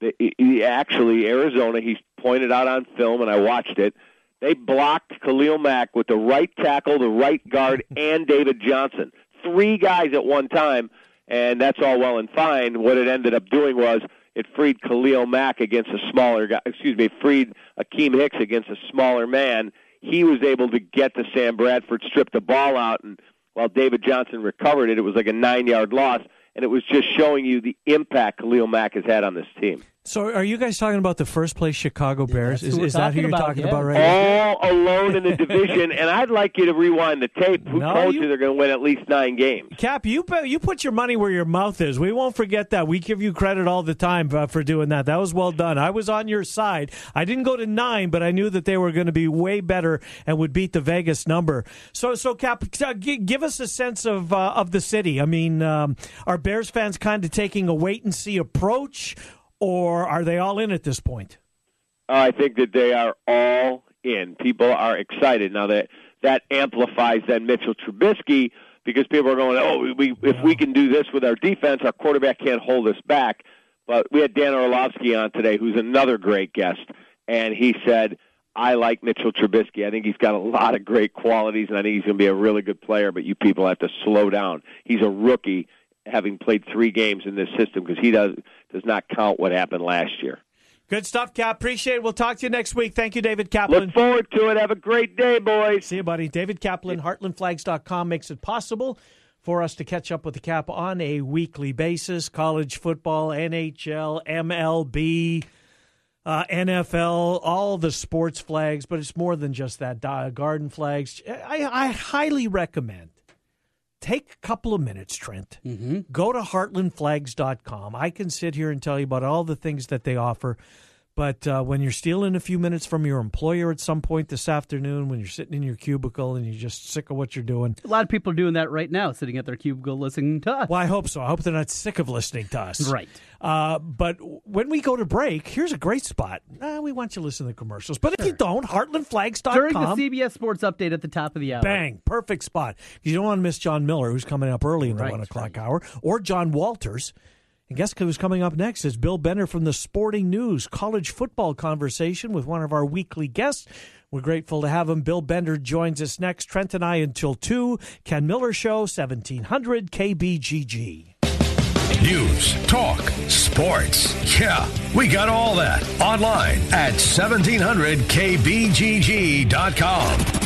the, he- he actually Arizona, he's pointed out on film, and I watched it. They blocked Khalil Mack with the right tackle, the right guard, and David Johnson. Three guys at one time, and that's all well and fine. What it ended up doing was it freed Khalil Mack against a smaller guy. Excuse me, freed Akiem Hicks against a smaller man. He was able to get to Sam Bradford, strip the ball out, and while David Johnson recovered it, it was like a nine-yard loss, and it was just showing you the impact Khalil Mack has had on this team. So, are you guys talking about the first place Chicago Bears? who is we're is that who you're about, talking yeah. about right now? All alone in the division, and I'd like you to rewind the tape. Who No, told you- you they're going to win at least nine games? Cap, you put, you put your money where your mouth is. We won't forget that. We give you credit all the time uh, for doing that. That was well done. I was on your side. I didn't go to nine, but I knew that they were going to be way better and would beat the Vegas number. So, so Cap, uh, give us a sense of uh, of the city. I mean, um, are Bears fans kind of taking a wait and see approach, or are they all in at this point? I think that they are all in. People are excited now. That that amplifies then Mitchell Trubisky because people are going, "Oh, we if we can do this with our defense, our quarterback can't hold us back." But we had Dan Orlovsky on today, who's another great guest, and he said, "I like Mitchell Trubisky. I think he's got a lot of great qualities, and I think he's going to be a really good player. But you people have to slow down. He's a rookie." Having played three games in this system, because he does does not count what happened last year. Good stuff, Cap. Appreciate it. We'll talk to you next week. Thank you, David Kaplan. Look forward to it. Have a great day, boys. See you, buddy. David Kaplan, heartlandflags.com makes it possible for us to catch up with the Cap on a weekly basis. College football, NHL, MLB, uh, NFL, all the sports flags, but it's more than just that. Garden flags. I, I highly recommend take a couple of minutes, Trent. Mm-hmm. Go to heartlandflags.com. I can sit here and tell you about all the things that they offer. But uh, when you're stealing a few minutes from your employer at some point this afternoon, when you're sitting in your cubicle and you're just sick of what you're doing, A lot of people are doing that right now, sitting at their cubicle listening to us. well, I hope so. I hope they're not sick of listening to us. Right. Uh, but when we go to break, here's a great spot. Uh, we want you to listen to the commercials. But if you don't, heartlandflags.com. During the CBS Sports Update at the top of the hour. Bang, perfect spot. You don't want to miss John Miller, who's coming up early in the Right, one o'clock hour, or John Walters. And guess who's coming up next is Bill Bender from the Sporting News college football conversation with one of our weekly guests. We're grateful to have him. Bill Bender joins us next. Trent and I until 2. Ken Miller Show, 1700 KBGG. News, talk, sports. Yeah, we got all that online at 1700kbgg.com.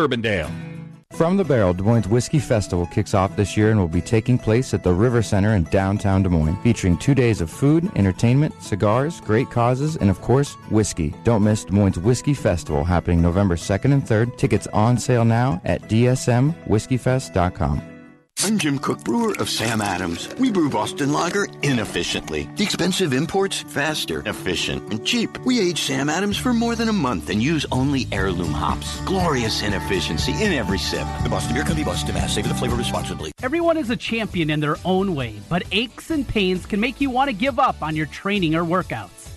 From the Barrel, Des Moines Whiskey Festival kicks off this year and will be taking place at the River Center in downtown Des Moines, featuring two days of food, entertainment, cigars, great causes, and of course, whiskey. Don't miss Des Moines Whiskey Festival happening November 2nd and 3rd. Tickets on sale now at dsmwhiskeyfest.com. I'm Jim Koch, brewer of Sam Adams. We brew Boston Lager inefficiently. The expensive imports, faster, efficient, and cheap. We age Sam Adams for more than a month and use only heirloom hops. Glorious inefficiency in every sip. The Boston Beer Company, Boston, Mass. Savor the flavor responsibly. Everyone is a champion in their own way, but aches and pains can make you want to give up on your training or workouts.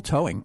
towing.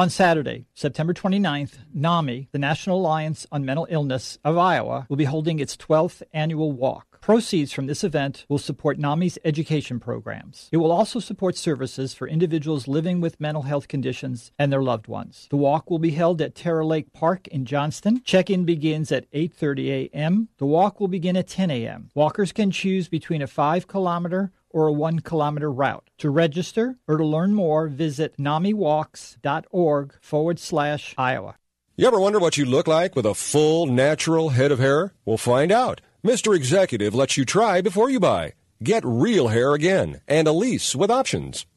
On Saturday, September 29th, NAMI, the National Alliance on Mental Illness of Iowa, will be holding its 12th annual walk. Proceeds from this event will support NAMI's education programs. It will also support services for individuals living with mental health conditions and their loved ones. The walk will be held at Terra Lake Park in Johnston. Check-in begins at 8:30 a.m. The walk will begin at 10 a.m. Walkers can choose between a 5-kilometer or a one kilometer route. To register or to learn more, visit namiwalks.org forward slash Iowa. You ever wonder what you look like with a full, natural head of hair? We'll find out. Mr. Executive lets you try before you buy. Get real hair again and a lease with options.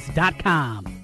therookie.sportscards.com.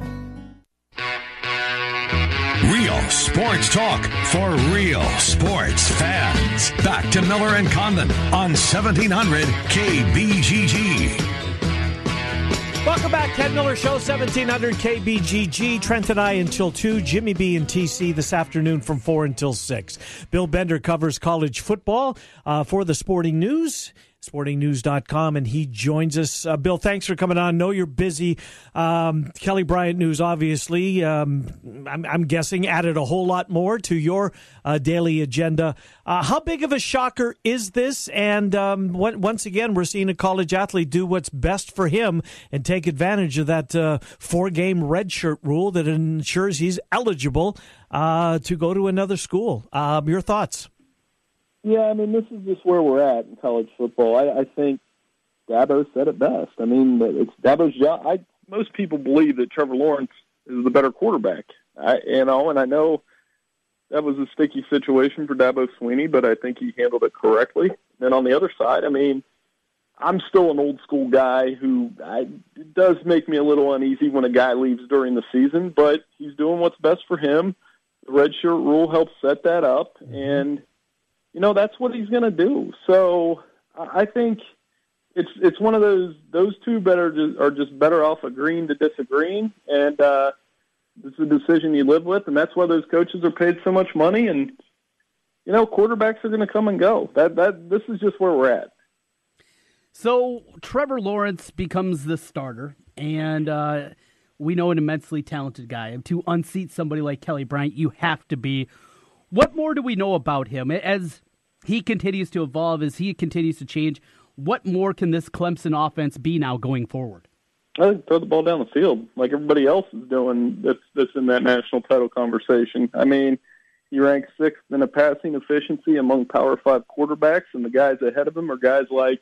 Sports talk for real sports fans. Back to Miller and Condon on 1700 KBGG. Welcome back, Ted Miller Show, 1700 KBGG. Trent and I until 2. Jimmy B and TC this afternoon from 4 until 6. Bill Bender covers college football uh, for the Sporting News. sportingnews.com, and he joins us. Uh, Bill, thanks for coming on. Know you're busy. Um, Kelly Bryant News, obviously, um, I'm, I'm, guessing, added a whole lot more to your uh, daily agenda. Uh, how big of a shocker is this? And um, once again, we're seeing a college athlete do what's best for him and take advantage of that uh, four game redshirt rule that ensures he's eligible uh, to go to another school. Um, your thoughts? Yeah, I mean, this is just where we're at in college football. I, I think Dabo said it best. I mean, it's Dabo's job. I most people believe that Trevor Lawrence is the better quarterback. I, you know, and I know that was a sticky situation for Dabo Swinney, but I think he handled it correctly. And on the other side, I mean, I'm still an old school guy who I, it does make me a little uneasy when a guy leaves during the season, but he's doing what's best for him. The red shirt rule helps set that up, mm-hmm. and you know that's what he's going to do. So I think it's it's one of those those two better are just better off agreeing to disagreeing, and uh, it's a decision you live with, and that's why those coaches are paid so much money. And you know, quarterbacks are going to come and go. That that this is just where we're at. So Trevor Lawrence becomes the starter, and uh, we know an immensely talented guy. To unseat somebody like Kelly Bryant, you have to be what more do we know about him as he continues to evolve, as he continues to change? What more can this Clemson offense be now going forward? I think throw the ball down the field like everybody else is doing that's that's in that national title conversation. I mean, he ranks sixth in a passing efficiency among Power Five quarterbacks, and the guys ahead of him are guys like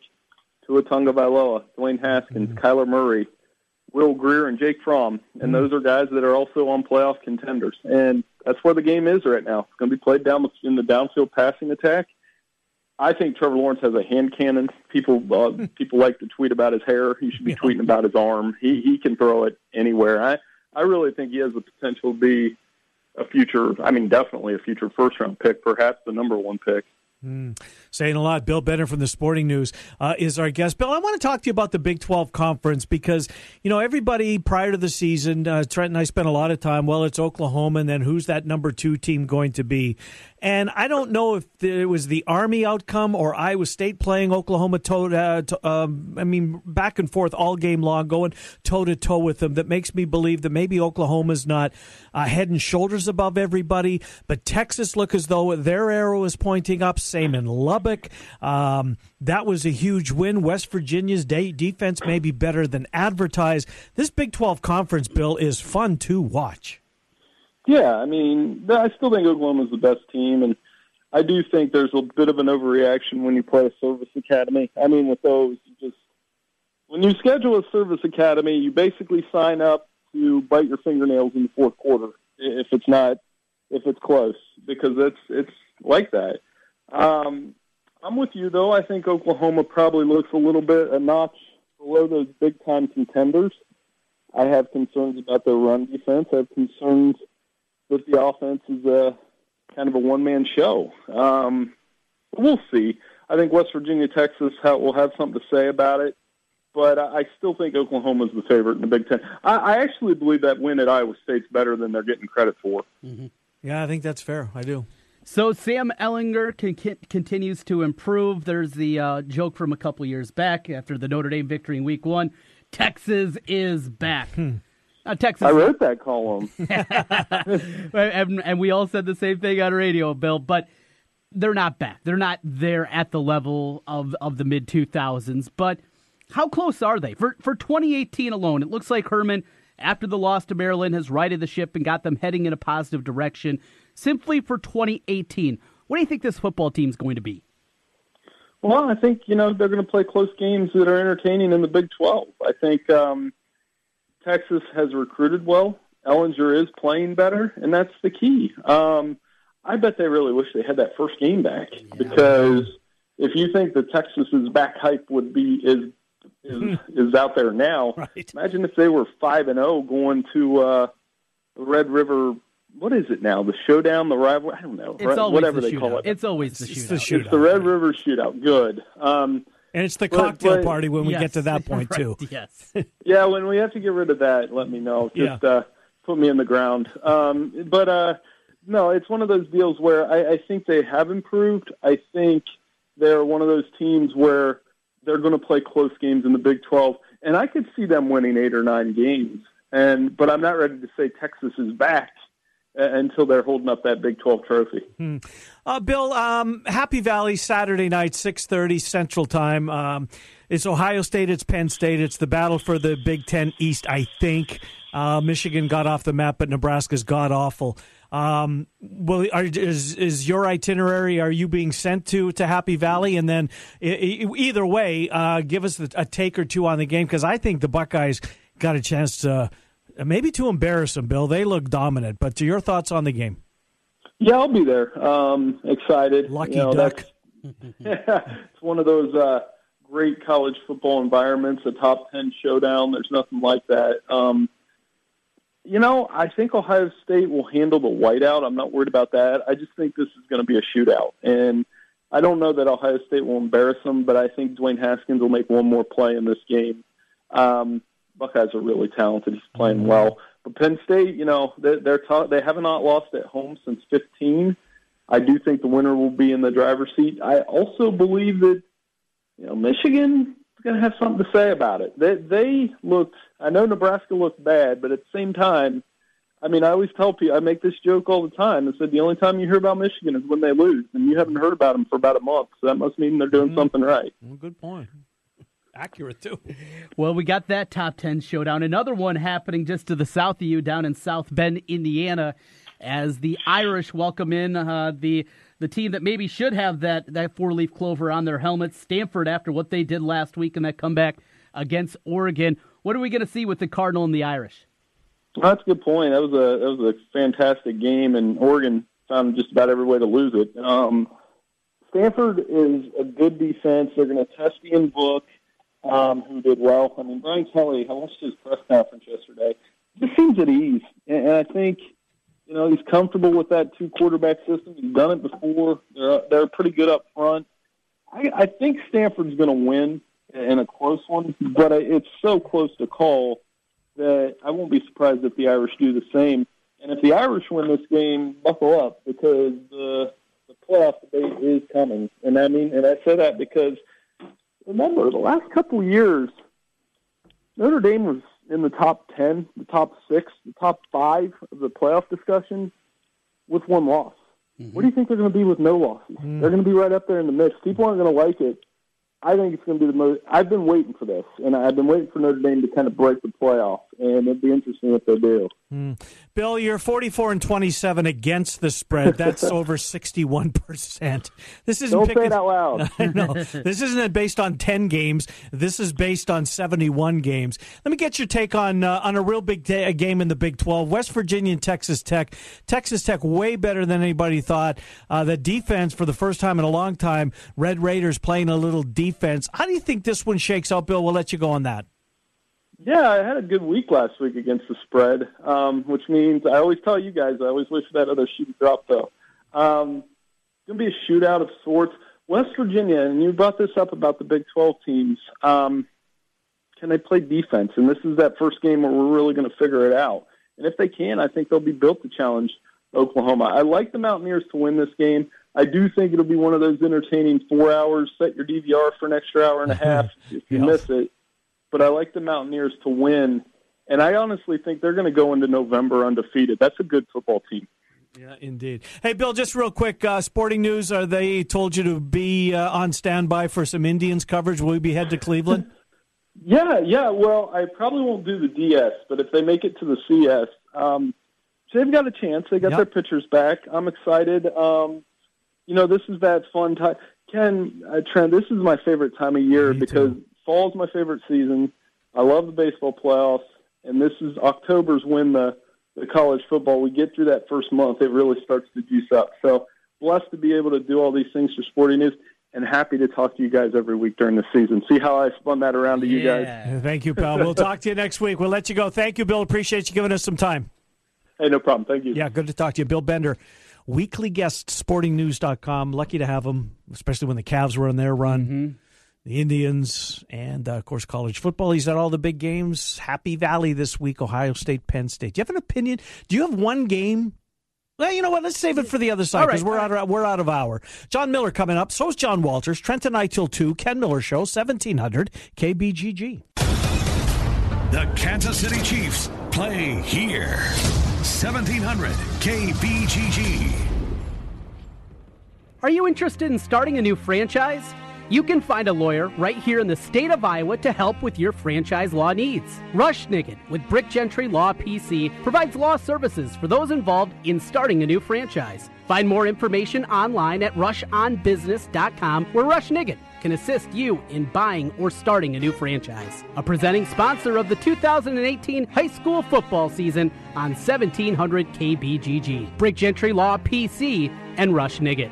Tua Tagovailoa, Dwayne Haskins, mm-hmm. Kyler Murray, Will Grier and Jake Fromm, and mm-hmm. those are guys that are also on playoff contenders. And that's where the game is right now. It's going to be played down in the downfield passing attack. I think Trevor Lawrence has a hand cannon. People uh, people like to tweet about his hair. He should be yeah. tweeting about his arm. He he can throw it anywhere. I I really think he has the potential to be a future. I mean, definitely a future first round pick, perhaps the number one pick. Mm. Saying a lot. Bill Bender from the Sporting News uh, is our guest. Bill, I want to talk to you about the Big 12 Conference because, you know, everybody prior to the season, uh, Trent and I spent a lot of time, well, it's Oklahoma, and then who's that number two team going to be? And I don't know if it was the Army outcome or Iowa State playing Oklahoma toe uh, to, um, I mean, back and forth all game long, going toe to toe with them. That makes me believe that maybe Oklahoma's not uh, head and shoulders above everybody. But Texas look as though their arrow is pointing up. Same in Lubbock. Um, that was a huge win. West Virginia's day defense may be better than advertised. This Big 12 conference, Bill, is fun to watch. Yeah, I mean, I still think Oklahoma's the best team, and I do think there's a bit of an overreaction when you play a service academy. I mean, with those, you just when you schedule a service academy, you basically sign up to bite your fingernails in the fourth quarter if it's not if it's close because it's it's like that. Um, I'm with you though. I think Oklahoma probably looks a little bit a notch below those big time contenders. I have concerns about their run defense. I have concerns that the offense is a kind of a one man show. Um, we'll see. I think West Virginia, Texas will have something to say about it, but I still think Oklahoma is the favorite in the Big Ten. I, I actually believe that win at Iowa State's better than they're getting credit for. Mm-hmm. Yeah, I think that's fair. I do. So Sam Ehlinger can, continues to improve. There's the uh, joke from a couple years back after the Notre Dame victory in Week One. Texas is back. Hmm. Uh, Texas. I wrote that column. and, and, we all said the same thing on radio, Bill, but they're not back. They're not there at the level of, of the mid 2000s. But how close are they? For, for 2018 alone, it looks like Herman, after the loss to Maryland, has righted the ship and got them heading in a positive direction. Simply for 2018, what do you think this football team is going to be? Well, I think, you know, they're going to play close games that are entertaining in the Big 12. I think. Um, Texas has recruited well. Ehlinger is playing better, and that's the key. Um, I bet they really wish they had that first game back yeah. because if you think the Texas's back hype would be is is, is out there now, right. imagine if they were five and zero oh going to uh, Red River. What is it now? The showdown, the rival? I don't know. It's right? Whatever the they call it. It's always the shootout. the shootout. It's the Red River shootout. Good. Um, and it's the cocktail but, party when we yes, get to that point right, too. Yes. yeah, when we have to get rid of that, let me know. Just yeah. uh, put me in the ground. Um, but uh, no, it's one of those deals where I, I think they have improved. I think they're one of those teams where they're going to play close games in the Big 12, and I could see them winning eight or nine games. And but I'm not ready to say Texas is back until they're holding up that Big 12 trophy. Hmm. Uh, Bill, um, Happy Valley Saturday night, six thirty Central Time. Um, it's Ohio State. It's Penn State. It's the battle for the Big Ten East. I think uh, Michigan got off the map, but Nebraska's god awful. Um, well, are, is is your itinerary? Are you being sent to to Happy Valley? And then either way, uh, give us a take or two on the game because I think the Buckeyes got a chance to maybe to embarrass them. Bill, they look dominant. But to your thoughts on the game? Yeah, I'll be there. Um, excited. Lucky you know, duck. it's one of those uh, great college football environments. A top ten showdown. There's nothing like that. Um, you know, I think Ohio State will handle the whiteout. I'm not worried about that. I just think this is going to be a shootout. And I don't know that Ohio State will embarrass them, but I think Dwayne Haskins will make one more play in this game. Um, Buckeyes are really talented. He's playing well. But Penn State, you know, they're, they're t- they have not lost at home since 15. I do think the winner will be in the driver's seat. I also believe that, you know, Michigan is going to have something to say about it. They, they looked – I know Nebraska looked bad, but at the same time, I mean, I always tell people, I make this joke all the time. I said the only time you hear about Michigan is when they lose, and you haven't heard about them for about a month. So that must mean they're doing mm-hmm. something right. Well, good point. Accurate too. Well, we got that top ten showdown. Another one happening just to the south of you, down in South Bend, Indiana, as the Irish welcome in uh, the the team that maybe should have that that four leaf clover on their helmets. Stanford, after what they did last week in that comeback against Oregon. What are we going to see with the Cardinal and the Irish? Well, that's a good point. That was a that was a fantastic game, and Oregon found just about every way to lose it. Um, Stanford is a good defense. They're going to test Ian Book, um, who did well. I mean, Brian Kelly. I watched his press conference yesterday. He seems at ease, and, and I think you know he's comfortable with that two quarterback system. He's done it before. They're they're pretty good up front. I, I think Stanford's going to win in a close one, but it's so close to call that I won't be surprised if the Irish do the same. And if the Irish win this game, buckle up because the the playoff debate is coming. And I mean, and I say that because remember the last couple of years, Notre Dame was in the top ten, the top six, the top five of the playoff discussion with one loss. Mm-hmm. What do you think they're going to be with no losses? Mm-hmm. They're going to be right up there in the mix. People aren't going to like it I think it's going to be the most. I've been waiting for this, and I've been waiting for Notre Dame to kind of break the playoff, and it'd be interesting if they do. Mm. Bill, you're 44 and 27 against the spread. That's over 61 percent. This isn't don't picking, say it out loud. I know this isn't based on 10 games. This is based on 71 games. Let me get your take on uh, on a real big day, game in the Big 12. West Virginia and Texas Tech. Texas Tech way better than anybody thought. Uh, the defense for the first time in a long time. Red Raiders playing a little defense. How do you think this one shakes out, Bill? We'll let you go on that. Yeah, I had a good week last week against the spread, um, which means I always tell you guys I always wish that other shoe drop though. Um, it's going to be a shootout of sorts. West Virginia, and you brought this up about the Big 12 teams. Um, can they play defense? And this is that first game where we're really going to figure it out. And if they can, I think they'll be built to challenge Oklahoma. I like the Mountaineers to win this game. I do think it'll be one of those entertaining four hours. Set your DVR for an extra hour and a half if you yes. miss it but I like the Mountaineers to win. And I honestly think they're going to go into November undefeated. That's a good football team. Yeah, indeed. Hey, Bill, just real quick, uh, sporting news. Are they told you to be uh, on standby for some Indians coverage? Will we be head to Cleveland? yeah, yeah. Well, I probably won't do the DS, but if they make it to the CS, um, they've got a chance. They got yep. their pitchers back. I'm excited. Um, you know, this is that fun time. Ken, uh, Trent, this is my favorite time of year Me because too fall's my favorite season. I love the baseball playoffs, and this is October's when the the college football. We get through that first month, it really starts to juice up. So blessed to be able to do all these things for Sporting News, and happy to talk to you guys every week during the season. See how I spun that around to yeah. you guys. Thank you, pal. we'll talk to you next week. We'll let you go. Thank you, Bill. Appreciate you giving us some time. Hey, no problem. Thank you. Yeah, good to talk to you, Bill Bender. Weekly guest, sportingnews.com. Lucky to have him, especially when the Cavs were on their run. Mm-hmm the Indians, and uh, of course college football. He's at all the big games. Happy Valley this week, Ohio State, Penn State. Do you have an opinion? Do you have one game Well, you know what? Let's save it for the other side because we're out of we're out of hour. John Miller coming up. So is John Walters. Trent and I till two. Ken Miller Show, seventeen hundred KBGG. The Kansas City Chiefs play here. Seventeen hundred KBGG. Are you interested in starting a new franchise? You can find a lawyer right here in the state of Iowa to help with your franchise law needs. Rush Nigut with Brick Gentry Law PC provides law services for those involved in starting a new franchise. Find more information online at rushonbusiness.com where Rush Nigut can assist you in buying or starting a new franchise. A presenting sponsor of the 2018 high school football season on 1700 KBGG. Brick Gentry Law PC and Rush Nigut.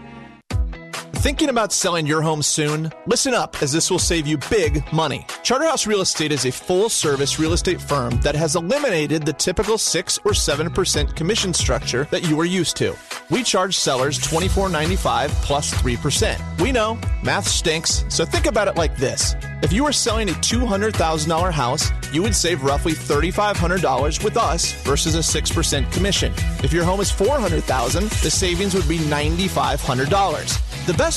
Thinking about selling your home soon? Listen up, as this will save you big money. Charterhouse Real Estate is a full service real estate firm that has eliminated the typical 6 or 7% commission structure that you are used to. We charge sellers $24.95 plus 3%. We know, math stinks, so think about it like this. If you were selling a $200,000 house, you would save roughly $3,500 with us versus a 6% commission. If your home is 400,000, the savings would be $9,500. The best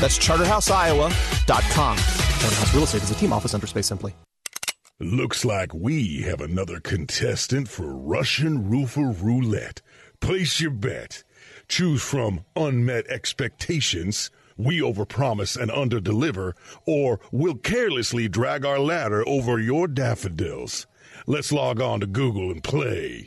That's charterhouseiowa.com. Charterhouse Real Estate is a team office under Space Simply. Looks like we have another contestant for Russian Roofer Roulette. Place your bet. Choose from unmet expectations, we overpromise and underdeliver, or we'll carelessly drag our ladder over your daffodils. Let's log on to Google and play.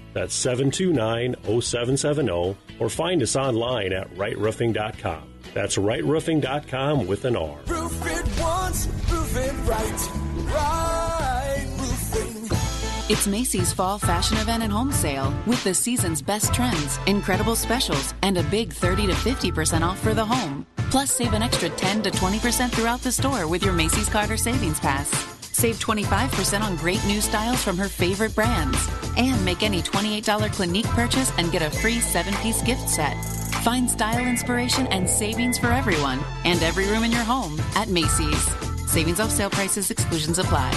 That's 729 0770, or find us online at rightroofing.com. That's rightroofing.com with an R. Roof it once, roof it right. Right roofing. It's Macy's Fall Fashion Event and Home Sale with the season's best trends, incredible specials, and a big 30 to 50% off for the home. Plus, save an extra 10 to 20% throughout the store with your Macy's Carter Savings Pass. Save 25% on great new styles from her favorite brands. And make any $28 Clinique purchase and get a free seven piece gift set. Find style inspiration and savings for everyone and every room in your home at Macy's. Savings off sale prices, exclusions apply.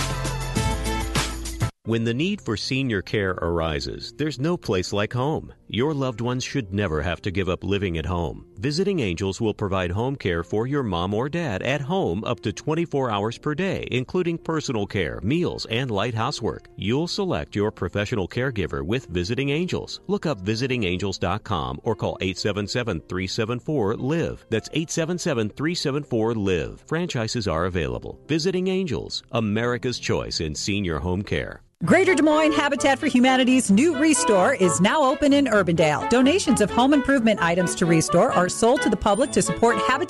When the need for senior care arises, there's no place like home. Your loved ones should never have to give up living at home. Visiting Angels will provide home care for your mom or dad at home up to 24 hours per day, including personal care, meals, and light housework. You'll select your professional caregiver with Visiting Angels. Look up visitingangels.com or call 877-374-LIVE. That's 877-374-LIVE. Franchises are available. Visiting Angels, America's choice in senior home care. Greater Des Moines Habitat for Humanity's new Restore is now open in Urbandale. Donations of home improvement items to Restore are sold to the public to support Habitat